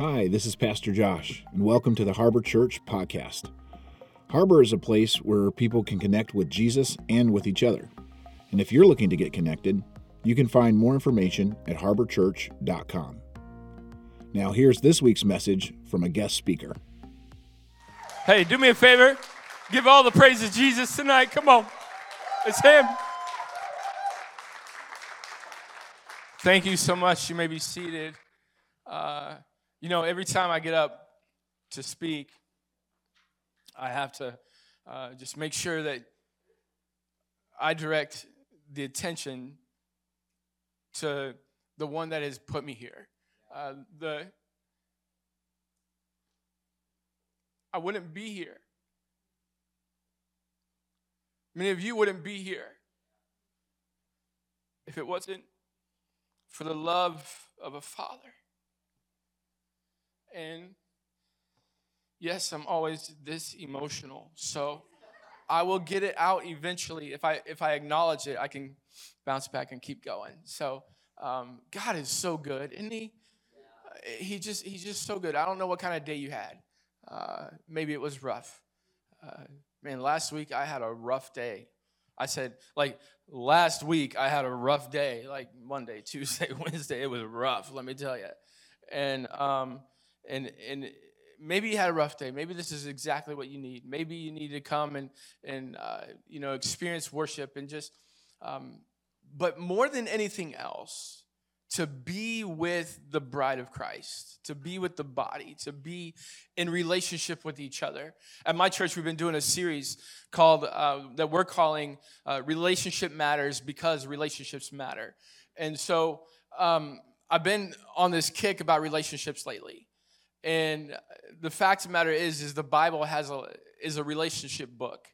Hi, this is Pastor Josh, and welcome to the Harbor Church podcast. Harbor is a place where people can connect with Jesus and with each other. And if you're looking to get connected, you can find more information at harborchurch.com. Now, here's this week's message from a guest speaker. Hey, do me a favor. Give all the praise to Jesus tonight. Come on. It's Him. Thank you so much. You may be seated. Uh, you know, every time I get up to speak, I have to uh, just make sure that I direct the attention to the one that has put me here. Uh, the I wouldn't be here. Many of you wouldn't be here if it wasn't for the love of a father. And yes, I'm always this emotional. So I will get it out eventually. If I if I acknowledge it, I can bounce back and keep going. So um, God is so good, isn't He? He just He's just so good. I don't know what kind of day you had. Uh, maybe it was rough. Uh, man, last week I had a rough day. I said, like last week I had a rough day. Like Monday, Tuesday, Wednesday, it was rough. Let me tell you. And um, and and maybe you had a rough day. Maybe this is exactly what you need. Maybe you need to come and and uh, you know experience worship and just. Um, but more than anything else, to be with the bride of Christ, to be with the body, to be in relationship with each other. At my church, we've been doing a series called uh, that we're calling uh, "Relationship Matters" because relationships matter. And so um, I've been on this kick about relationships lately. And uh, the fact of the matter is, is the Bible has a is a relationship book,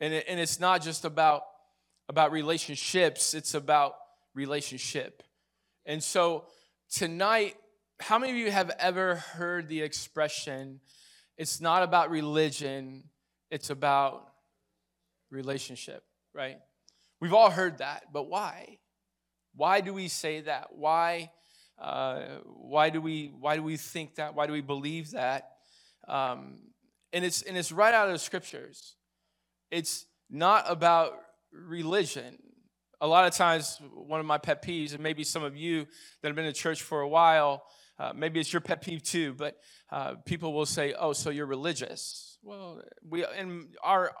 and it, and it's not just about about relationships; it's about relationship. And so tonight, how many of you have ever heard the expression, "It's not about religion; it's about relationship"? Right? We've all heard that, but why? Why do we say that? Why? Why do we why do we think that? Why do we believe that? Um, and it's and it's right out of the scriptures. It's not about religion. A lot of times, one of my pet peeves, and maybe some of you that have been in church for a while, uh, maybe it's your pet peeve too. But uh, people will say, "Oh, so you're religious?" Well, we and our,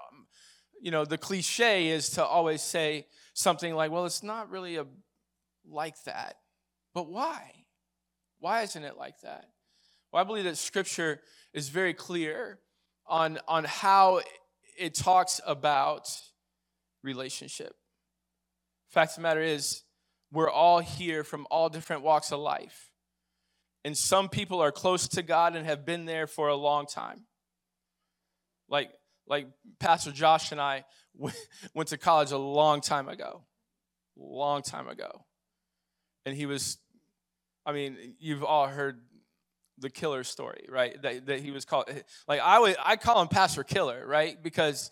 you know, the cliche is to always say something like, "Well, it's not really a like that." But why? Why isn't it like that? Well, I believe that scripture is very clear on, on how it talks about relationship. Fact of the matter is, we're all here from all different walks of life. And some people are close to God and have been there for a long time. Like, like Pastor Josh and I went to college a long time ago. Long time ago. And he was I mean, you've all heard the killer story, right? That, that he was called like I would I call him Pastor Killer, right? Because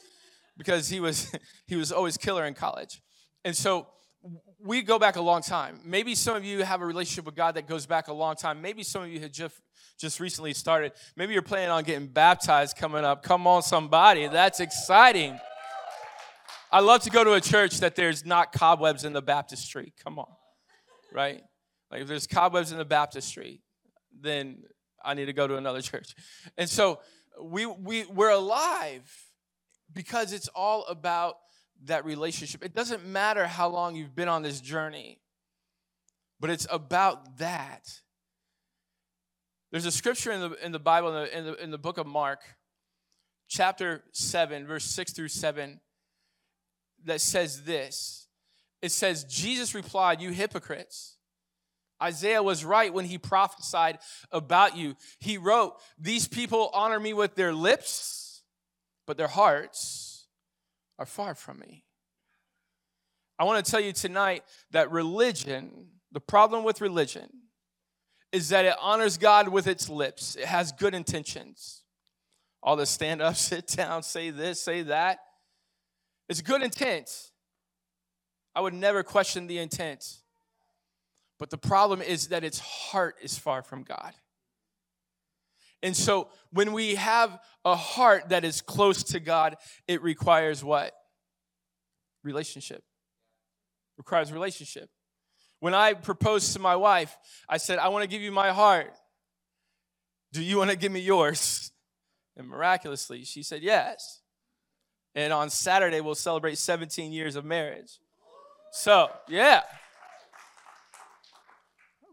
because he was he was always killer in college. And so we go back a long time. Maybe some of you have a relationship with God that goes back a long time. Maybe some of you had just just recently started. Maybe you're planning on getting baptized coming up. Come on, somebody. That's exciting. I love to go to a church that there's not cobwebs in the baptistry. Come on. Right? Like if there's cobwebs in the baptistry, then I need to go to another church. And so we we we're alive because it's all about that relationship. It doesn't matter how long you've been on this journey, but it's about that. There's a scripture in the in the Bible in the in the, in the book of Mark, chapter 7, verse 6 through 7, that says this. It says, Jesus replied, You hypocrites. Isaiah was right when he prophesied about you. He wrote, These people honor me with their lips, but their hearts are far from me. I want to tell you tonight that religion, the problem with religion, is that it honors God with its lips. It has good intentions. All the stand up, sit down, say this, say that. It's good intent. I would never question the intent. But the problem is that its heart is far from God. And so when we have a heart that is close to God, it requires what? Relationship. Requires relationship. When I proposed to my wife, I said, I want to give you my heart. Do you want to give me yours? And miraculously, she said yes. And on Saturday, we'll celebrate 17 years of marriage. So, yeah.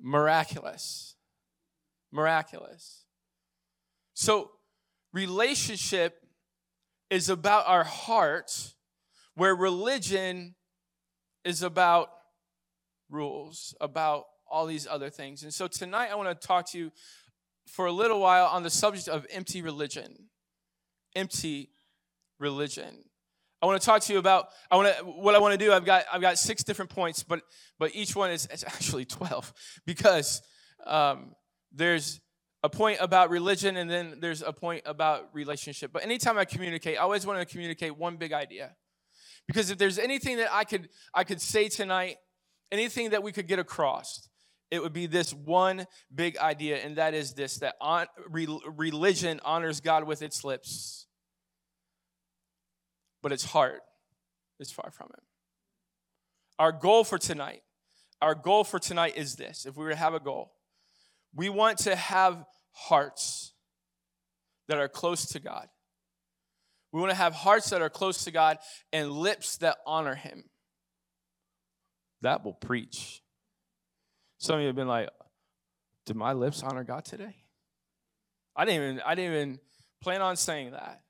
Miraculous. Miraculous. So, relationship is about our heart, where religion is about rules, about all these other things. And so, tonight, I want to talk to you for a little while on the subject of empty religion. Empty religion. I want to talk to you about I want to what I want to do. I've got I've got six different points, but but each one is it's actually twelve because um, there's a point about religion and then there's a point about relationship. But anytime I communicate, I always want to communicate one big idea. Because if there's anything that I could I could say tonight, anything that we could get across, it would be this one big idea, and that is this that on, re, religion honors God with its lips, but its heart is far from Him. Our goal for tonight, our goal for tonight is this if we were to have a goal, we want to have hearts that are close to God. We want to have hearts that are close to God and lips that honor Him. That will preach. Some of you have been like, did my lips honor God today? I didn't even, I didn't even plan on saying that.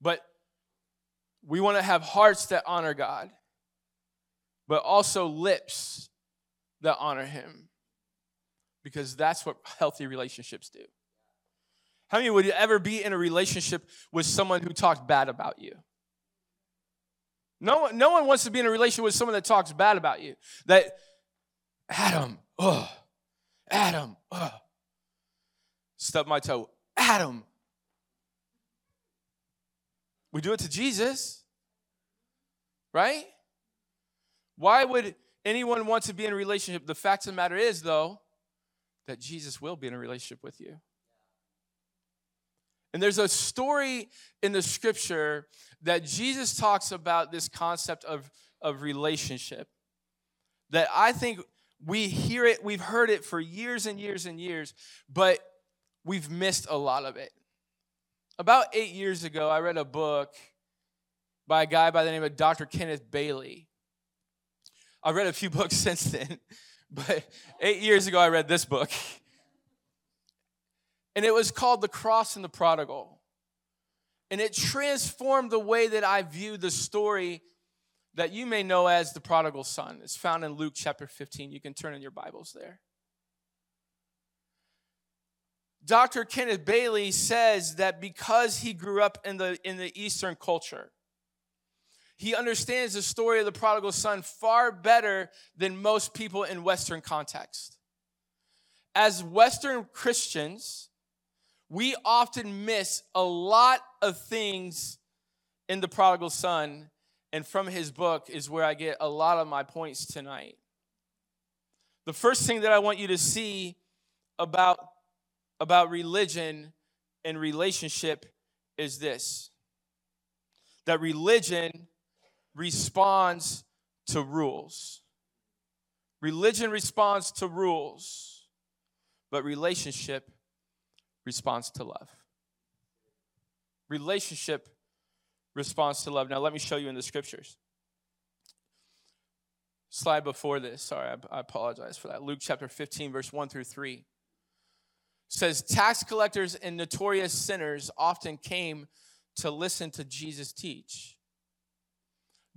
But we want to have hearts that honor God, but also lips that honor Him, because that's what healthy relationships do. How many would you ever be in a relationship with someone who talked bad about you? No one, no one wants to be in a relationship with someone that talks bad about you. That Adam, oh, Adam, oh. Stub my toe. Adam. We do it to Jesus, right? Why would anyone want to be in a relationship? The fact of the matter is, though, that Jesus will be in a relationship with you. And there's a story in the scripture that Jesus talks about this concept of, of relationship that I think we hear it, we've heard it for years and years and years, but we've missed a lot of it. About eight years ago, I read a book by a guy by the name of Dr. Kenneth Bailey. I've read a few books since then, but eight years ago, I read this book. And it was called The Cross and the Prodigal. And it transformed the way that I view the story that you may know as the prodigal son. It's found in Luke chapter 15. You can turn in your Bibles there. Dr. Kenneth Bailey says that because he grew up in the, in the Eastern culture, he understands the story of the prodigal son far better than most people in Western context. As Western Christians, we often miss a lot of things in the prodigal son and from his book is where I get a lot of my points tonight. The first thing that I want you to see about, about religion and relationship is this that religion responds to rules. Religion responds to rules, but relationship responds to love. Relationship responds to love. Now, let me show you in the scriptures. Slide before this. Sorry, I, apologize for that. Luke chapter 15, verse 1 through 3 says, Tax collectors and notorious sinners often came to listen to Jesus teach.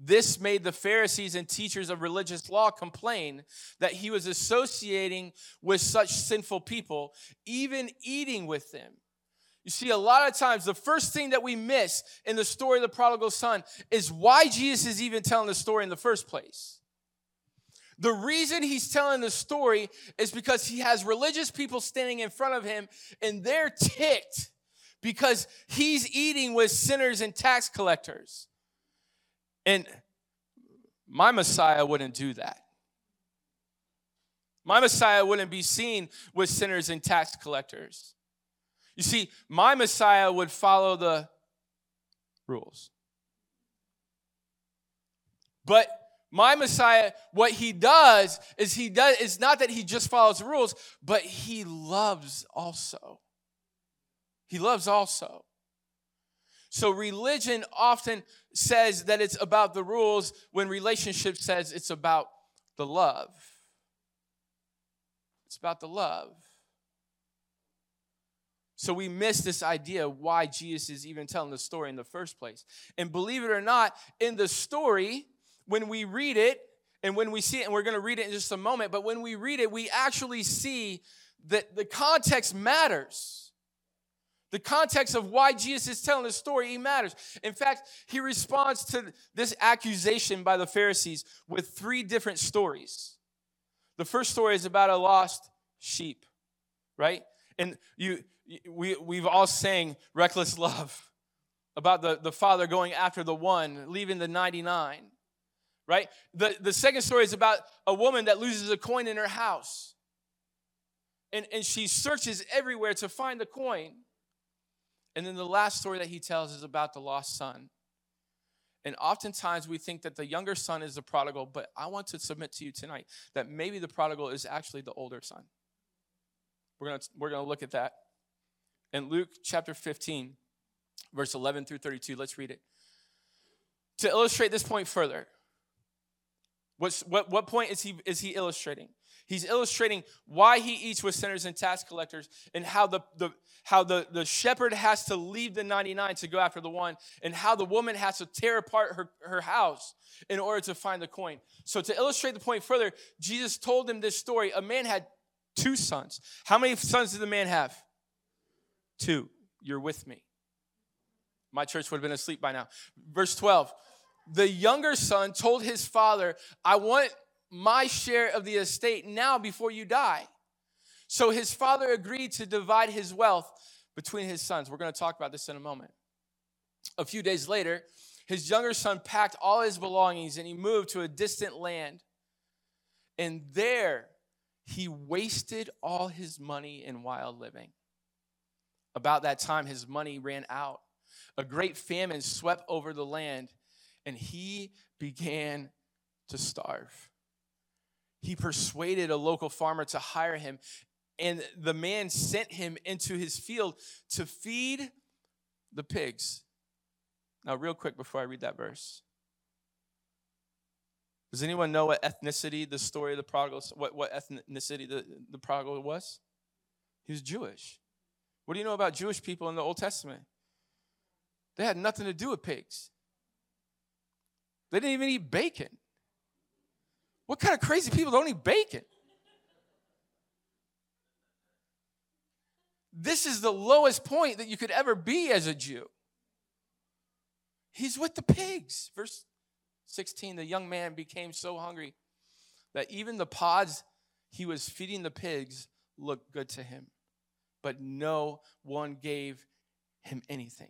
This made the Pharisees and teachers of religious law complain that he was associating with such sinful people, even eating with them. You see, a lot of times, the first thing that we miss in the story of the prodigal son is why Jesus is even telling the story in the first place. The reason he's telling the story is because he has religious people standing in front of him and they're ticked because he's eating with sinners and tax collectors. And my Messiah wouldn't do that. My Messiah wouldn't be seen with sinners and tax collectors. You see, my Messiah would follow the rules. But my Messiah, what he does is he does, it's not that he just follows the rules, but he loves also. He loves also. So religion often says that it's about the rules when relationship says it's about the love. It's about the love. So we miss this idea why Jesus is even telling the story in the first place. And believe it or not, in the story, when we read it and when we see it, and we're going to read it in just a moment, but when we read it, we actually see that the context matters. The context of why Jesus is telling the story, he matters. In fact, he responds to this accusation by the Pharisees with three different stories. The first story is about a lost sheep, right? And you we, we've all sang reckless love about the, the father going after the one leaving the 99 right? The, the second story is about a woman that loses a coin in her house. And, and she searches everywhere to find the coin. And then the last story that he tells is about the lost son. And oftentimes we think that the younger son is the prodigal but i want to submit to you tonight that maybe the prodigal is actually the older son. We're going to we're going to look at that. In Luke chapter 15, verse 11 through 32. Let's read it. To illustrate this point further, what's, what, what point is he, is he illustrating? He's illustrating why he eats with sinners and tax collectors and how the, the, how the, the shepherd has to leave the 99 to go after the one and how the woman has to tear apart her, her house in order to find the coin. So to illustrate the point further, Jesus told him this story. A man had two sons. How many sons did the man have? Two, you're with me. My church would have been asleep by now. Verse 12 The younger son told his father, I want my share of the estate now before you die. So his father agreed to divide his wealth between his sons. We're going to talk about this in a moment. A few days later, his younger son packed all his belongings and he moved to a distant land. And there he wasted all his money in wild living. About that time, his money ran out. A great famine swept over the land, and he began to starve. He persuaded a local farmer to hire him, and the man sent him into his field to feed the pigs. Now, real quick before I read that verse. Does anyone know what ethnicity the story of the prodigal, what, what ethnicity the, the prodigal was? He was Jewish. What do you know about Jewish people in the Old Testament? They had nothing to do with pigs. They didn't even eat bacon. What kind of crazy people don't eat bacon? This is the lowest point that you could ever be as a Jew. He's with the pigs. Verse 16 the young man became so hungry that even the pods he was feeding the pigs looked good to him but no one gave him anything.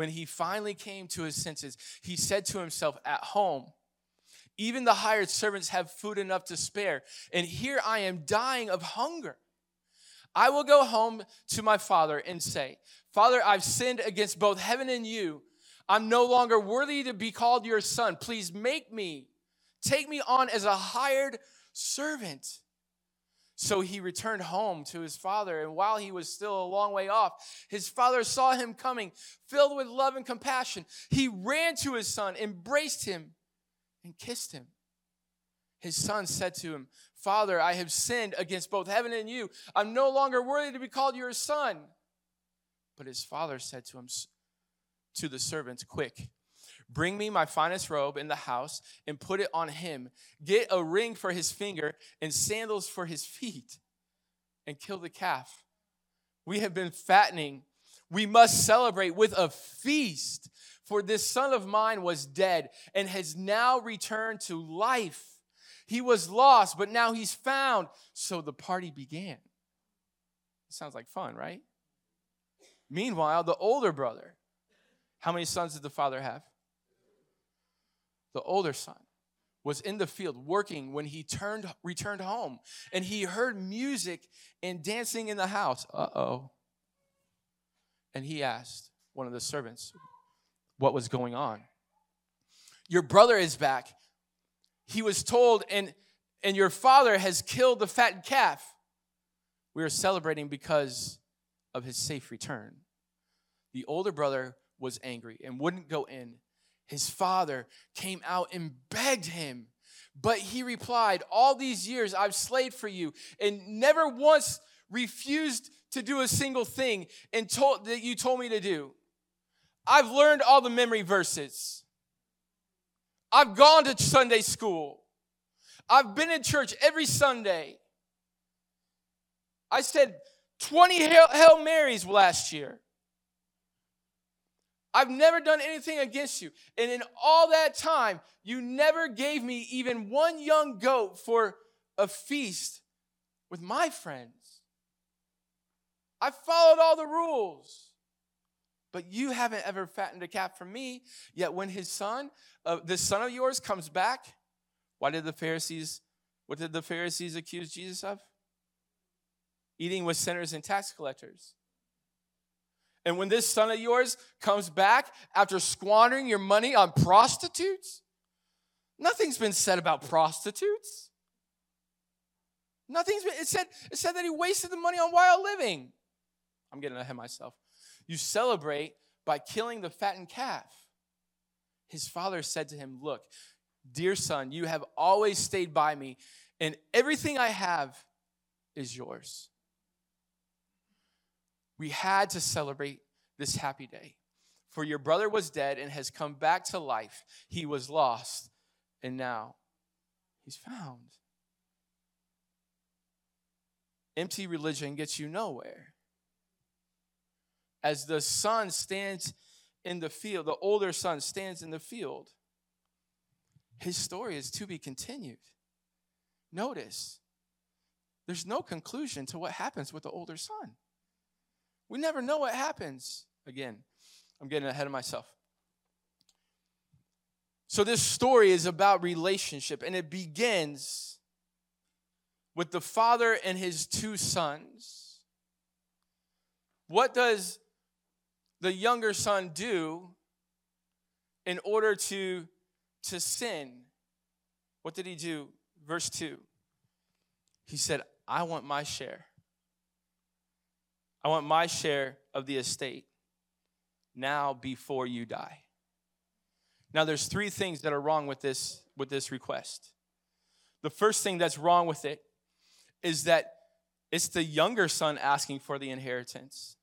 When he finally came to his senses, he said to himself, At home, even the hired servants have food enough to spare, and here I am dying of hunger. I will go home to my father and say, Father, I've sinned against both heaven and you. I'm no longer worthy to be called your son. Please make me, take me on as a hired servant. So he returned home to his father, and while he was still a long way off, his father saw him coming, filled with love and compassion. He ran to his son, embraced him, and kissed him. His son said to him, Father, I have sinned against both heaven and you. I'm no longer worthy to be called your son. But his father said to him, to the servants, Quick, Bring me my finest robe in the house and put it on him. Get a ring for his finger and sandals for his feet, and kill the calf. We have been fattening. We must celebrate with a feast, for this son of mine was dead and has now returned to life. He was lost, but now he's found. So the party began. Sounds like fun, right? Meanwhile, the older brother, how many sons did the father have? The older son, was in the field working when he turned returned home and he heard music and dancing in the house. Uh-oh. And he asked one of the servants what was going on. Your brother is back. He was told and and your father has killed the fattened calf. We are celebrating because of his safe return. The older brother was angry and wouldn't go in his father came out and begged him. But he replied, All these years I've slaved for you and never once refused to do a single thing and told that you told me to do. I've learned all the memory verses. I've gone to Sunday school. I've been in church every Sunday. I said 20 Hail Marys last year. I've never done anything against you. And in all that time, you never gave me even one young goat for a feast with my friends. I followed all the rules. But you haven't ever fattened a calf for me. Yet when his son, uh, this son of yours comes back, why did the Pharisees, what did the Pharisees accuse Jesus of? Eating with sinners and tax collectors. And when this son of yours comes back after squandering your money on prostitutes, nothing's been said about prostitutes. Nothing's been, it said, it said that he wasted the money on wild living. I'm getting ahead of myself. You celebrate by killing the fattened calf. His father said to him, Look, dear son, you have always stayed by me, and everything I have is yours. We had to celebrate this happy day. For your brother was dead and has come back to life. He was lost and now he's found. Empty religion gets you nowhere. As the son stands in the field, the older son stands in the field, his story is to be continued. Notice, there's no conclusion to what happens with the older son. We never know what happens. Again, I'm getting ahead of myself. So, this story is about relationship, and it begins with the father and his two sons. What does the younger son do in order to, to sin? What did he do? Verse 2. He said, I want my share. I want my share of the estate now before you die. Now there's three things that are wrong with this with this request. The first thing that's wrong with it is that it's the younger son asking for the inheritance.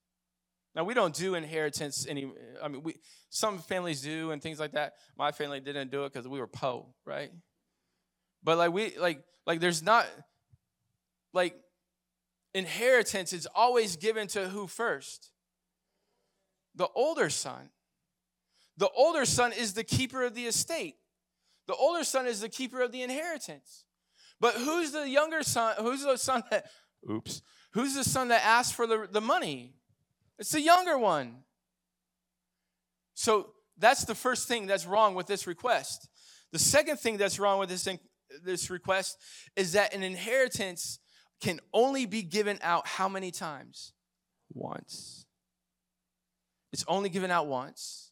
Now we don't do inheritance any I mean we some families do and things like that. My family didn't do it cuz we were po, right? But like we like like there's not like inheritance is always given to who first? The older son. The older son is the keeper of the estate. The older son is the keeper of the inheritance. But who's the younger son? Who's the son that, oops, who's the son that asked for the, the money? It's the younger one. So that's the first thing that's wrong with this request. The second thing that's wrong with this, this request is that an inheritance can only be given out how many times? Once. It's only given out once.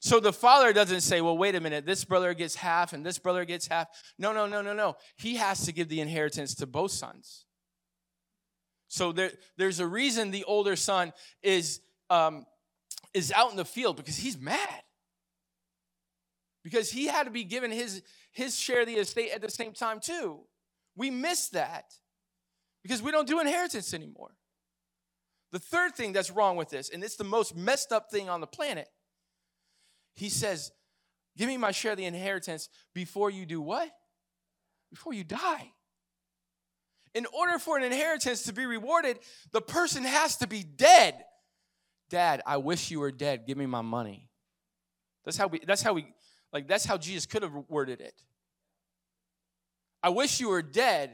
So the father doesn't say, well, wait a minute, this brother gets half and this brother gets half. No, no, no, no, no. He has to give the inheritance to both sons. So there, there's a reason the older son is, um, is out in the field because he's mad. Because he had to be given his, his share of the estate at the same time, too. We miss that because we don't do inheritance anymore. The third thing that's wrong with this, and it's the most messed up thing on the planet, he says, Give me my share of the inheritance before you do what? Before you die. In order for an inheritance to be rewarded, the person has to be dead. Dad, I wish you were dead. Give me my money. That's how we, that's how we, like, that's how Jesus could have worded it. I wish you were dead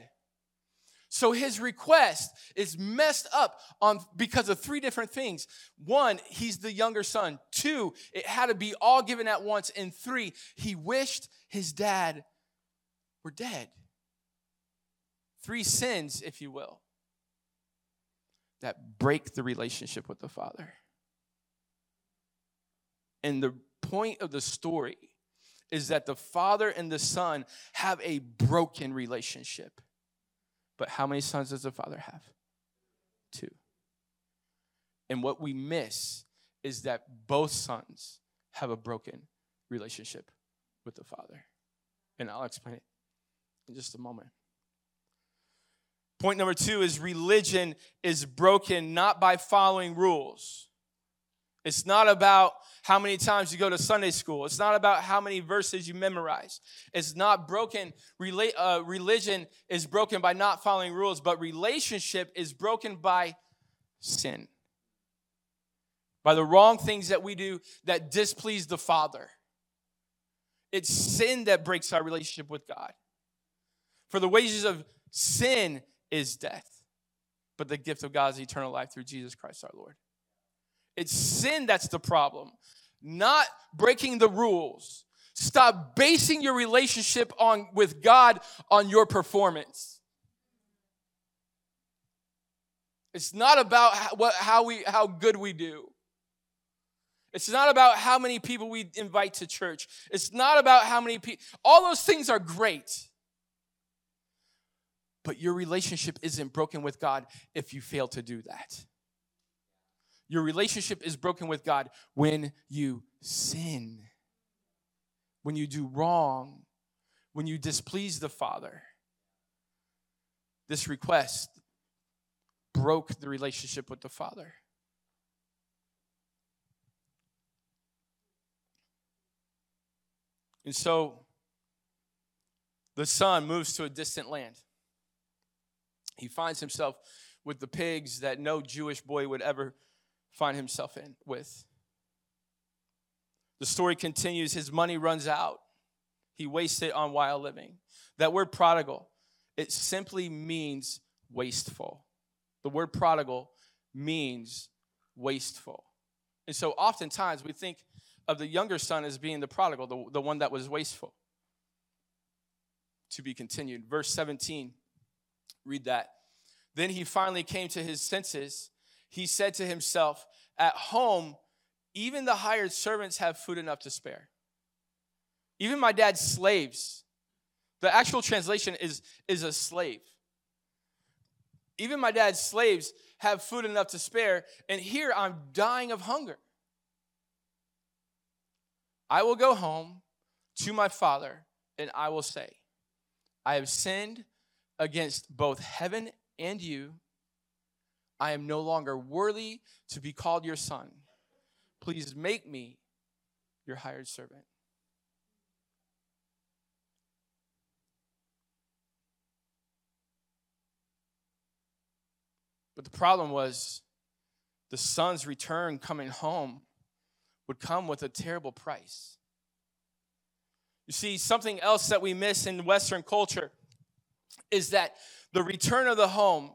so his request is messed up on because of three different things. One, he's the younger son. Two, it had to be all given at once. And three, he wished his dad we're dead. Three sins, if you will, that break the relationship with the Father. And the point of the story is that the Father and the Son have a broken relationship. But how many sons does the Father have? Two. And what we miss is that both sons have a broken relationship with the Father. And I'll explain it in just a moment. Point number two is religion is broken not by following rules. It's not about how many times you go to Sunday school. It's not about how many verses you memorize. It's not broken. Rela- uh, religion is broken by not following rules, but relationship is broken by sin. By the wrong things that we do that displease the Father. It's sin that breaks our relationship with God. For the wages of sin is death, but the gift of God is eternal life through Jesus Christ our Lord. It's sin that's the problem, not breaking the rules. Stop basing your relationship on with God on your performance. It's not about how, what, how we how good we do. It's not about how many people we invite to church. It's not about how many people. All those things are great. But your relationship isn't broken with God if you fail to do that. Your relationship is broken with God when you sin, when you do wrong, when you displease the Father. This request broke the relationship with the Father. And so the son moves to a distant land. He finds himself with the pigs that no Jewish boy would ever find himself in with. The story continues his money runs out. He wastes it on wild living. That word prodigal, it simply means wasteful. The word prodigal means wasteful. And so oftentimes we think of the younger son as being the prodigal, the, the one that was wasteful. To be continued. Verse 17, read that. Then he finally came to his senses. He said to himself, At home, even the hired servants have food enough to spare. Even my dad's slaves. The actual translation is, is a slave. Even my dad's slaves have food enough to spare, and here I'm dying of hunger. I will go home to my father and I will say, I have sinned against both heaven and you. I am no longer worthy to be called your son. Please make me your hired servant. But the problem was the son's return coming home would come with a terrible price. You see, something else that we miss in Western culture is that the return of the home.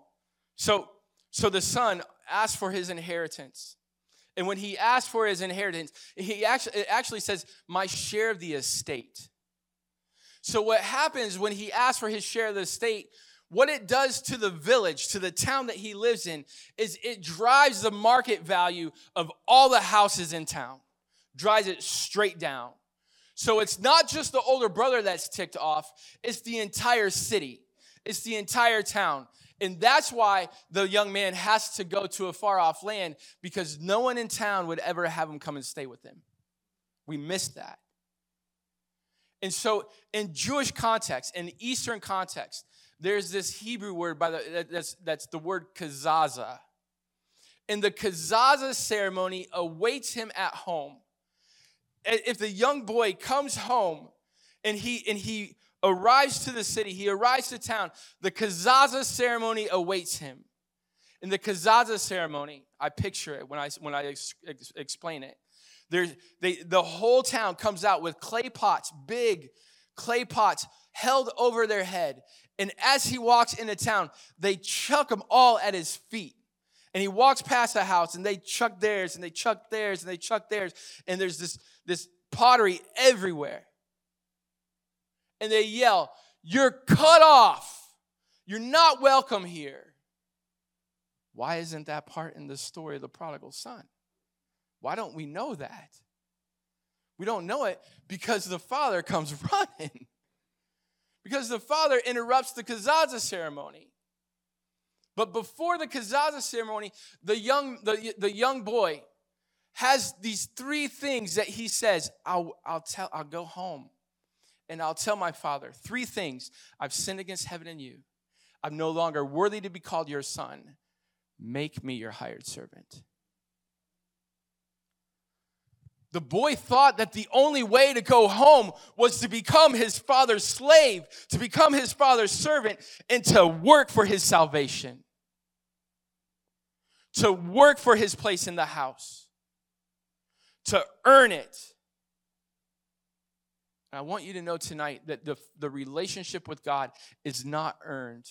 So, so the son asked for his inheritance. And when he asked for his inheritance, he actually, it actually says, My share of the estate. So, what happens when he asks for his share of the estate, what it does to the village, to the town that he lives in, is it drives the market value of all the houses in town, drives it straight down. So it's not just the older brother that's ticked off, it's the entire city, it's the entire town. And that's why the young man has to go to a far off land because no one in town would ever have him come and stay with them. We miss that. And so, in Jewish context, in Eastern context, there's this Hebrew word by the, that's, that's the word kazaza. And the kazaza ceremony awaits him at home. If the young boy comes home and he, and he arrives to the city, he arrives to town, the kazaza ceremony awaits him. In the kazaza ceremony, I picture it when I, when I ex, ex, explain it. There's, they, the whole town comes out with clay pots, big clay pots held over their head. And as he walks into town, they chuck them all at his feet. And he walks past a house and they chuck theirs and they chuck theirs and they chuck theirs. And there's this, this pottery everywhere. And they yell, You're cut off. You're not welcome here. Why isn't that part in the story of the prodigal son? Why don't we know that? We don't know it because the father comes running. Because the father interrupts the kazaza ceremony. But before the kazaza ceremony, the young, the, the young boy has these three things that he says, I'll, I'll tell, I'll go home and I'll tell my father three things. I've sinned against heaven and you. I'm no longer worthy to be called your son. Make me your hired servant. The boy thought that the only way to go home was to become his father's slave, to become his father's servant, and to work for his salvation, to work for his place in the house, to earn it. And I want you to know tonight that the, the relationship with God is not earned.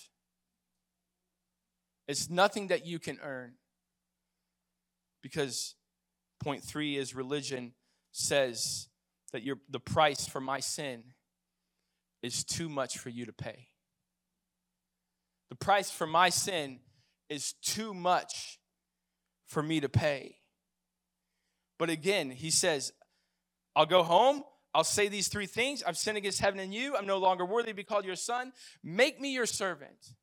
It's nothing that you can earn. Because point three is religion says that the price for my sin is too much for you to pay. The price for my sin is too much for me to pay. But again, he says, I'll go home. I'll say these three things. I've sinned against heaven and you. I'm no longer worthy to be called your son. Make me your servant.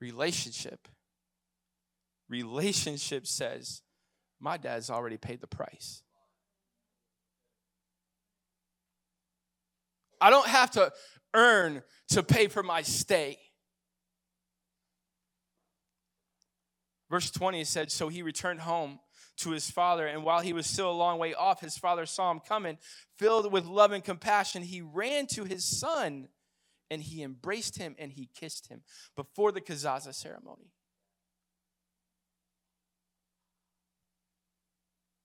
Relationship. Relationship says, my dad's already paid the price. I don't have to earn to pay for my stay. Verse 20 said, So he returned home to his father, and while he was still a long way off, his father saw him coming. Filled with love and compassion, he ran to his son and he embraced him and he kissed him before the kazaza ceremony.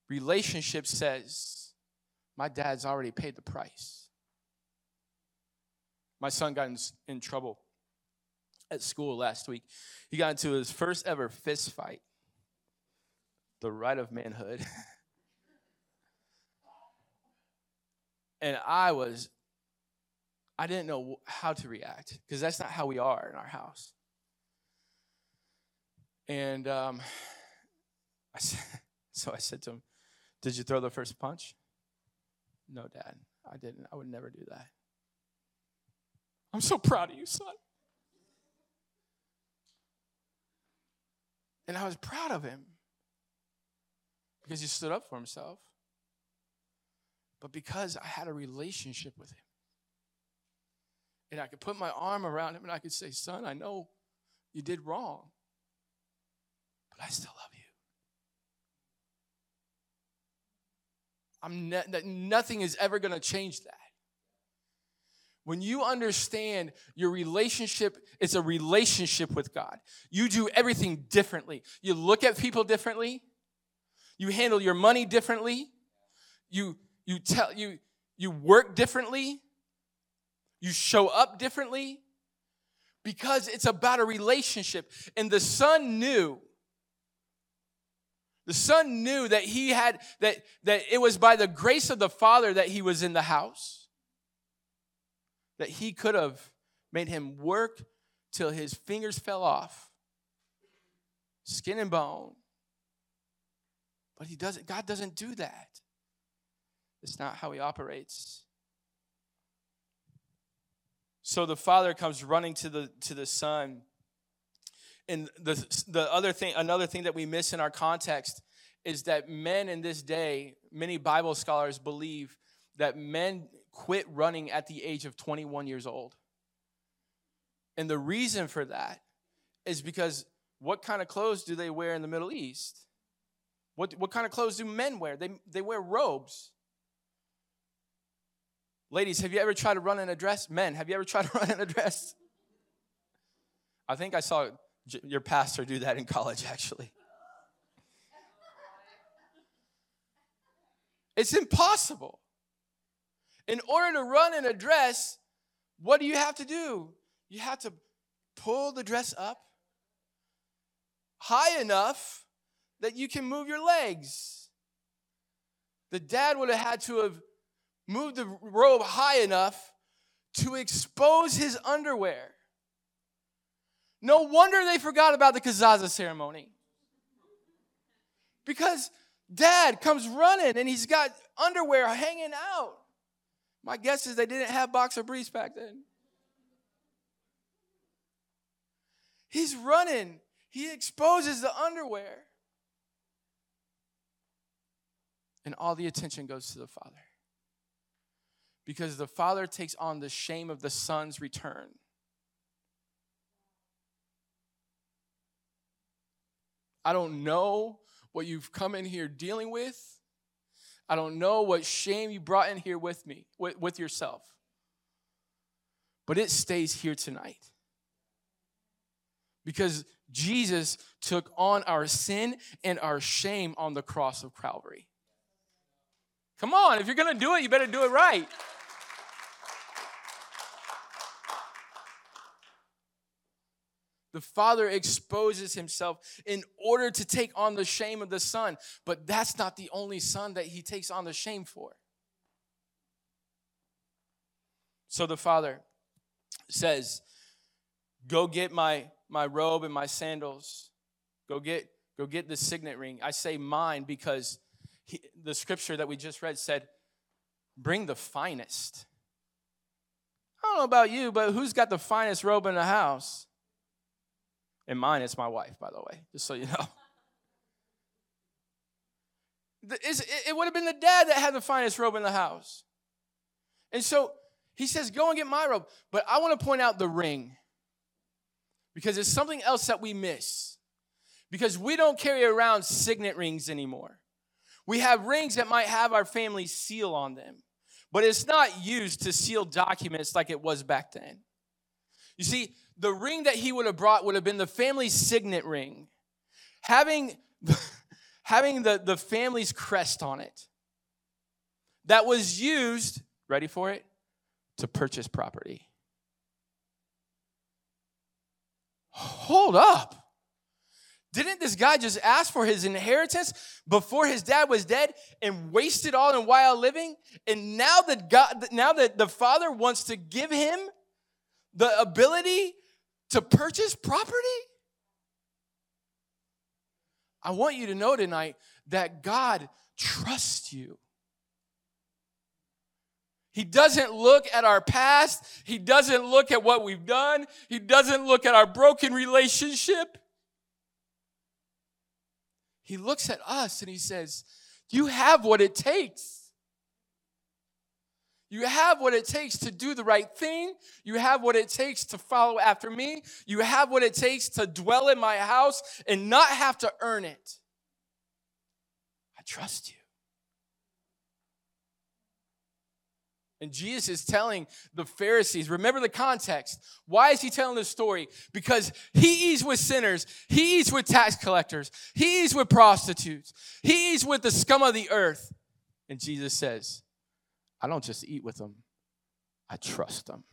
Relationship says, My dad's already paid the price. My son got in, in trouble at school last week. He got into his first ever fist fight, the right of manhood. and I was, I didn't know how to react because that's not how we are in our house. And um, I said, so I said to him, Did you throw the first punch? No, Dad, I didn't. I would never do that. I'm so proud of you, son. And I was proud of him because he stood up for himself, but because I had a relationship with him. And I could put my arm around him and I could say, Son, I know you did wrong, but I still love you. I'm ne- nothing is ever going to change that. When you understand your relationship, it's a relationship with God. You do everything differently. You look at people differently. You handle your money differently. You you tell you you work differently. You show up differently because it's about a relationship. And the son knew the son knew that he had that that it was by the grace of the father that he was in the house that he could have made him work till his fingers fell off, skin and bone. But he doesn't, God doesn't do that. It's not how he operates. So the father comes running to the to the son. And the the other thing, another thing that we miss in our context is that men in this day, many Bible scholars believe that men quit running at the age of 21 years old. And the reason for that is because what kind of clothes do they wear in the Middle East? What, what kind of clothes do men wear? They, they wear robes. Ladies, have you ever tried to run in a dress? Men, have you ever tried to run in a dress? I think I saw your pastor do that in college, actually. It's impossible. In order to run in a dress, what do you have to do? You have to pull the dress up high enough that you can move your legs. The dad would have had to have moved the robe high enough to expose his underwear. No wonder they forgot about the kazaza ceremony. Because dad comes running and he's got underwear hanging out. My guess is they didn't have boxer briefs back then. He's running. He exposes the underwear. And all the attention goes to the father. Because the father takes on the shame of the son's return. I don't know what you've come in here dealing with. I don't know what shame you brought in here with me, with, with yourself. But it stays here tonight. Because Jesus took on our sin and our shame on the cross of Calvary. Come on, if you're gonna do it, you better do it right. The Father exposes himself in order to take on the shame of the Son, but that's not the only Son that he takes on the shame for. So the Father says, Go get my my robe and my sandals. Go get, go get the signet ring. I say mine because he, the scripture that we just read said, bring the finest. I don't know about you, but who's got the finest robe in the house? And mine, it's my wife, by the way, just so you know. It would have been the dad that had the finest robe in the house. And so he says, Go and get my robe. But I want to point out the ring because it's something else that we miss. Because we don't carry around signet rings anymore. We have rings that might have our family seal on them, but it's not used to seal documents like it was back then. You see, the ring that he would have brought would have been the family signet ring, having, having the, the family's crest on it. That was used, ready for it, to purchase property. hold up. Didn't this guy just ask for his inheritance before his dad was dead and waste it all in while living? And now that God, now that the father wants to give him the ability to purchase property? I want you to know tonight that God trusts you. He doesn't look at our past. He doesn't look at what we've done. He doesn't look at our broken relationship. He looks at us and he says, You have what it takes. You have what it takes to do the right thing. You have what it takes to follow after me. You have what it takes to dwell in my house and not have to earn it. I trust you. And Jesus is telling the Pharisees, remember the context. Why is he telling this story? Because he eats with sinners, he eats with tax collectors, he eats with prostitutes, he eats with the scum of the earth. And Jesus says, I don't just eat with them, I trust them.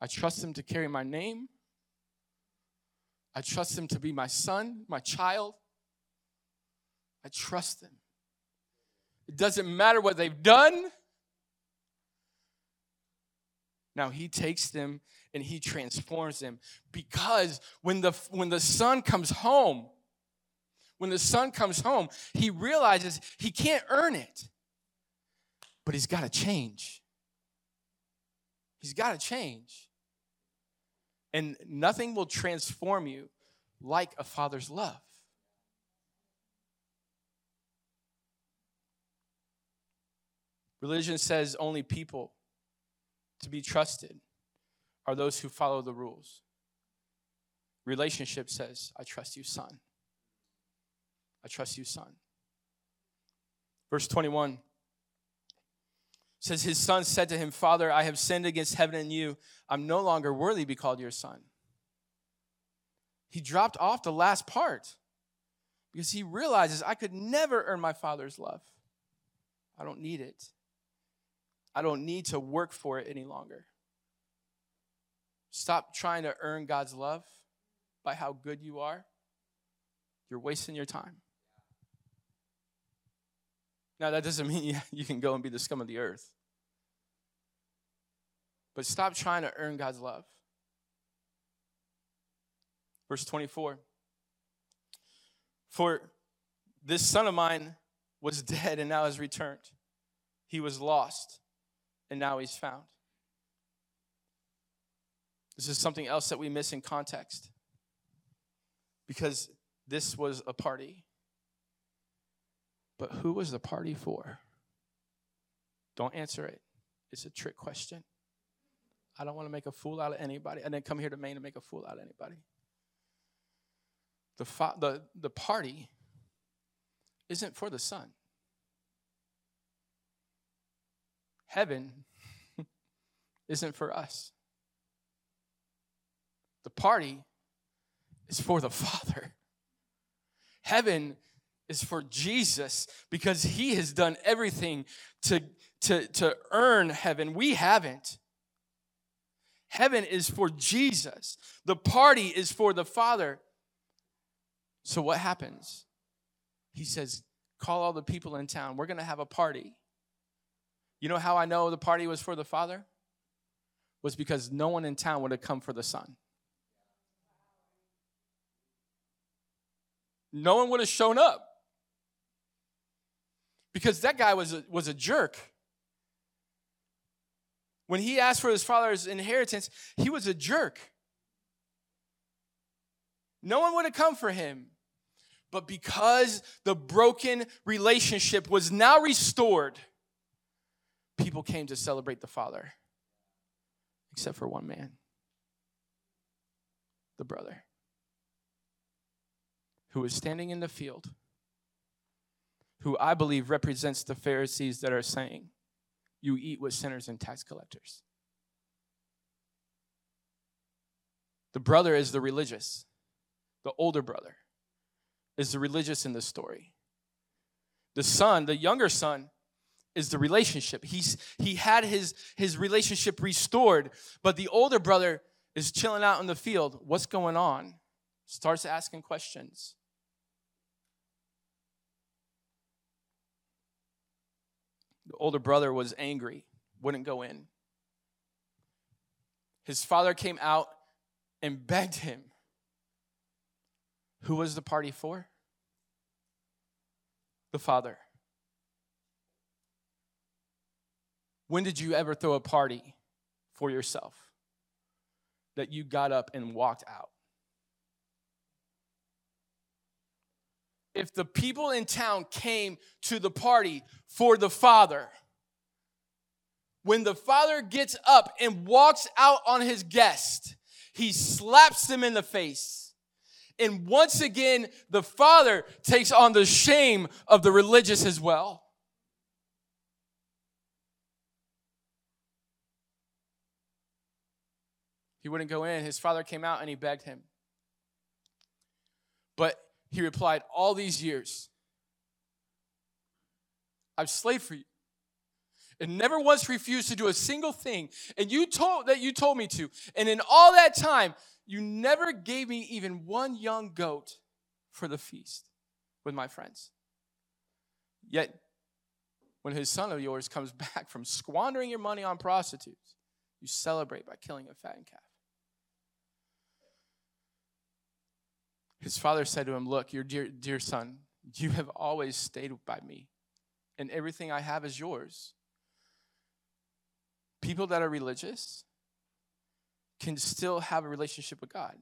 I trust them to carry my name. I trust him to be my son, my child. I trust him. It doesn't matter what they've done. Now he takes them and he transforms them because when the when the son comes home, when the son comes home, he realizes he can't earn it. But he's got to change. He's got to change. And nothing will transform you like a father's love. Religion says only people to be trusted are those who follow the rules. Relationship says, I trust you, son. I trust you, son. Verse 21 says his son said to him, Father, I have sinned against heaven and you. I'm no longer worthy to be called your son. He dropped off the last part because he realizes I could never earn my father's love. I don't need it. I don't need to work for it any longer. Stop trying to earn God's love by how good you are. you're wasting your time. Now, that doesn't mean you, can go and be the scum of the earth. But stop trying to earn God's love. Verse 24 For this son of mine was dead and now has returned. He was lost and now he's found. This is something else that we miss in context because this was a party. But who was the party for? Don't answer it. It's a trick question. I don't want to make a fool out of anybody. I didn't come here to Maine to make a fool out of anybody. The, fa- the, the party isn't for the son. Heaven isn't for us. The party is for the Father. Heaven is for Jesus because he has done everything to, to, to earn heaven. We haven't. Heaven is for Jesus, the party is for the Father. So, what happens? He says, Call all the people in town. We're going to have a party. You know how I know the party was for the Father? Was because no one in town would have come for the Son. No one would have shown up because that guy was a, was a jerk. When he asked for his father's inheritance, he was a jerk. No one would have come for him. But because the broken relationship was now restored, people came to celebrate the father, except for one man the brother who was standing in the field who I believe represents the Pharisees that are saying, You eat with sinners and tax collectors. The brother is the religious, the older brother is the religious in the story. The son, the younger son, is the relationship. He's he had his his relationship restored, but the older brother is chilling out in the field. What's going on? Starts asking questions. Older brother was angry, wouldn't go in. His father came out and begged him. Who was the party for? The father. When did you ever throw a party for yourself that you got up and walked out? If the people in town came to the party for the father, when the father gets up and walks out on his guest, he slaps them in the face. And once again, the father takes on the shame of the religious as well. He wouldn't go in. His father came out and he begged him. But he replied, All these years, I've slaved for you and never once refused to do a single thing. And you told that you told me to. And in all that time, you never gave me even one young goat for the feast with my friends. Yet, when his son of yours comes back from squandering your money on prostitutes, you celebrate by killing a fattened calf. His father said to him, Look, your dear, dear son, you have always stayed by me, and everything I have is yours. People that are religious can still have a relationship with God.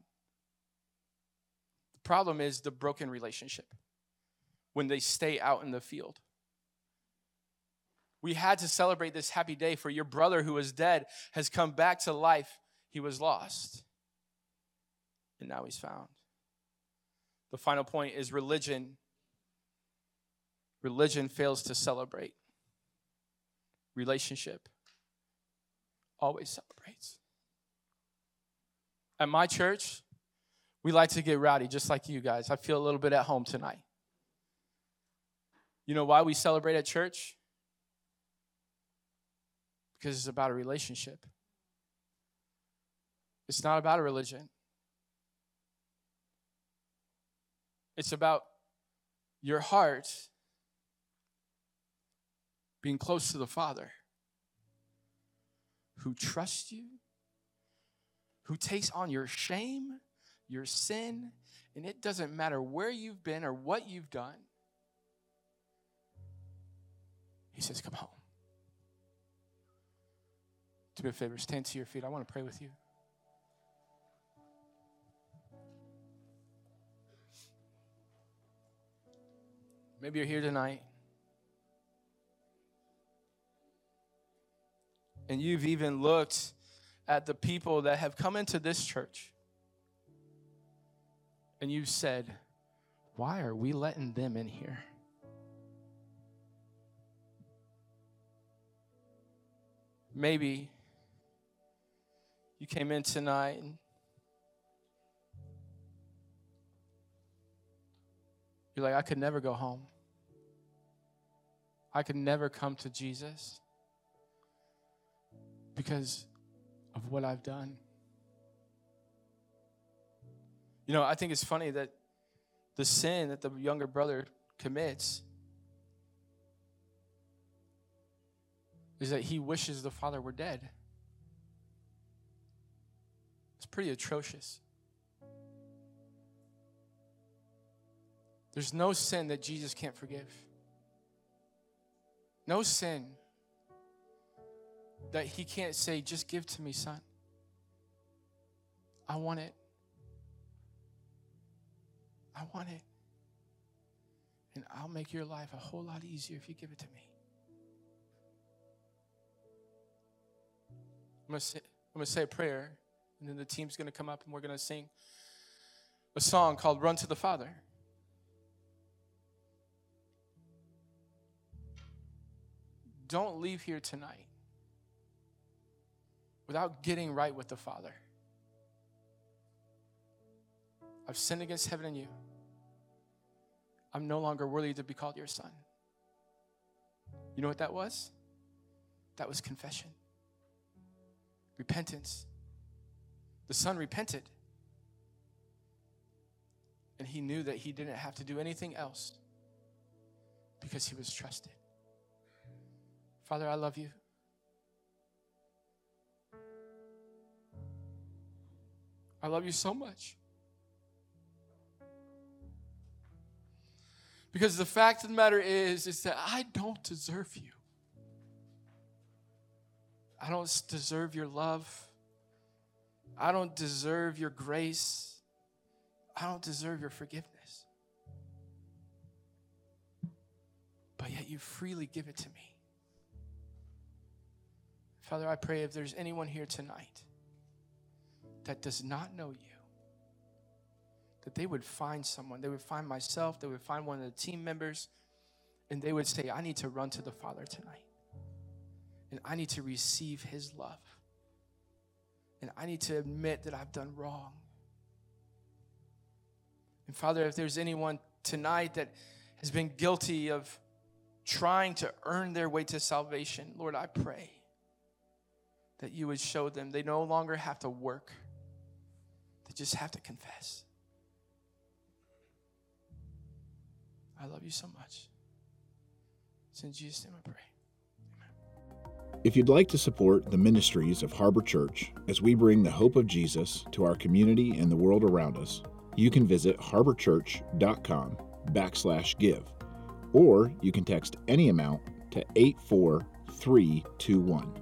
The problem is the broken relationship when they stay out in the field. We had to celebrate this happy day for your brother who was dead has come back to life. He was lost, and now he's found. The final point is religion. Religion fails to celebrate. Relationship always celebrates. At my church, we like to get rowdy just like you guys. I feel a little bit at home tonight. You know why we celebrate at church? Because it's about a relationship. It's not about a religion. It's about your heart being close to the Father who trusts you, who takes on your shame, your sin, and it doesn't matter where you've been or what you've done. He says, Come home. Do me a favor, stand to your feet. I want to pray with you. Maybe you're here tonight and you've even looked at the people that have come into this church and you've said, Why are we letting them in here? Maybe you came in tonight and you're like, I could never go home. I could never come to Jesus because of what I've done. You know, I think it's funny that the sin that the younger brother commits is that he wishes the father were dead. It's pretty atrocious. There's no sin that Jesus can't forgive. No sin that he can't say, just give to me, son. I want it. I want it. And I'll make your life a whole lot easier if you give it to me. I'm going to say, I'm going to say a prayer, and then the team's going to come up and we're going to sing a song called Run to the Father. Don't leave here tonight without getting right with the Father. I've sinned against heaven and you. I'm no longer worthy to be called your son. You know what that was? That was confession, repentance. The son repented. And he knew that he didn't have to do anything else because he was trusted. Father, I love you. I love you so much. Because the fact of the matter is, is that I don't deserve you. I don't deserve your love. I don't deserve your grace. I don't deserve your forgiveness. But yet you freely give it to me. Father, I pray if there's anyone here tonight that does not know you, that they would find someone. They would find myself, they would find one of the team members, and they would say, I need to run to the Father tonight. And I need to receive his love. And I need to admit that I've done wrong. And Father, if there's anyone tonight that has been guilty of trying to earn their way to salvation, Lord, I pray that you would show them they no longer have to work they just have to confess. I love you so much. It's in Jesus' name I pray. Amen. If you'd like to support the ministries of Harbor Church as we bring the hope of Jesus to our community and the world around us, you can visit harborchurch.com backslash give, or you can text any amount to 84321.